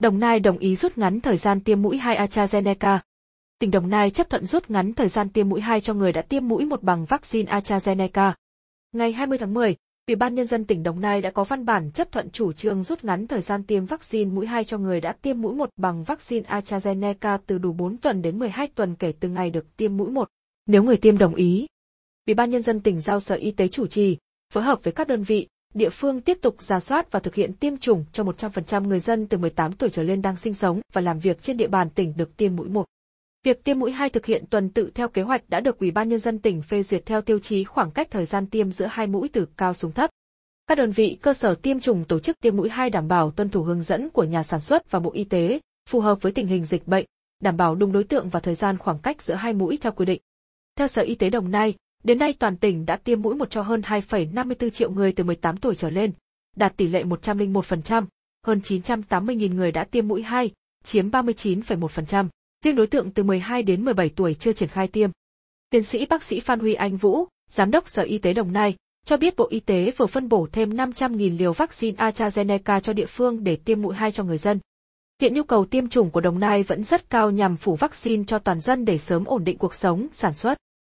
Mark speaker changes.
Speaker 1: Đồng Nai đồng ý rút ngắn thời gian tiêm mũi 2 AstraZeneca. Tỉnh Đồng Nai chấp thuận rút ngắn thời gian tiêm mũi 2 cho người đã tiêm mũi một bằng vaccine AstraZeneca. Ngày 20 tháng 10, Ủy ban Nhân dân tỉnh Đồng Nai đã có văn bản chấp thuận chủ trương rút ngắn thời gian tiêm vaccine mũi 2 cho người đã tiêm mũi 1 bằng vaccine AstraZeneca từ đủ 4 tuần đến 12 tuần kể từ ngày được tiêm mũi 1. Nếu người tiêm đồng ý, Ủy ban Nhân dân tỉnh giao Sở Y tế chủ trì, phối hợp với các đơn vị, địa phương tiếp tục ra soát và thực hiện tiêm chủng cho 100% người dân từ 18 tuổi trở lên đang sinh sống và làm việc trên địa bàn tỉnh được tiêm mũi 1. Việc tiêm mũi 2 thực hiện tuần tự theo kế hoạch đã được Ủy ban nhân dân tỉnh phê duyệt theo tiêu chí khoảng cách thời gian tiêm giữa hai mũi từ cao xuống thấp. Các đơn vị cơ sở tiêm chủng tổ chức tiêm mũi 2 đảm bảo tuân thủ hướng dẫn của nhà sản xuất và Bộ Y tế, phù hợp với tình hình dịch bệnh, đảm bảo đúng đối tượng và thời gian khoảng cách giữa hai mũi theo quy định. Theo Sở Y tế Đồng Nai, đến nay toàn tỉnh đã tiêm mũi một cho hơn 2,54 triệu người từ 18 tuổi trở lên, đạt tỷ lệ 101%, hơn 980.000 người đã tiêm mũi 2, chiếm 39,1%. Riêng đối tượng từ 12 đến 17 tuổi chưa triển khai tiêm. Tiến sĩ bác sĩ Phan Huy Anh Vũ, Giám đốc Sở Y tế Đồng Nai, cho biết Bộ Y tế vừa phân bổ thêm 500.000 liều vaccine AstraZeneca cho địa phương để tiêm mũi 2 cho người dân. Hiện nhu cầu tiêm chủng của Đồng Nai vẫn rất cao nhằm phủ vaccine cho toàn dân để sớm ổn định cuộc sống, sản xuất.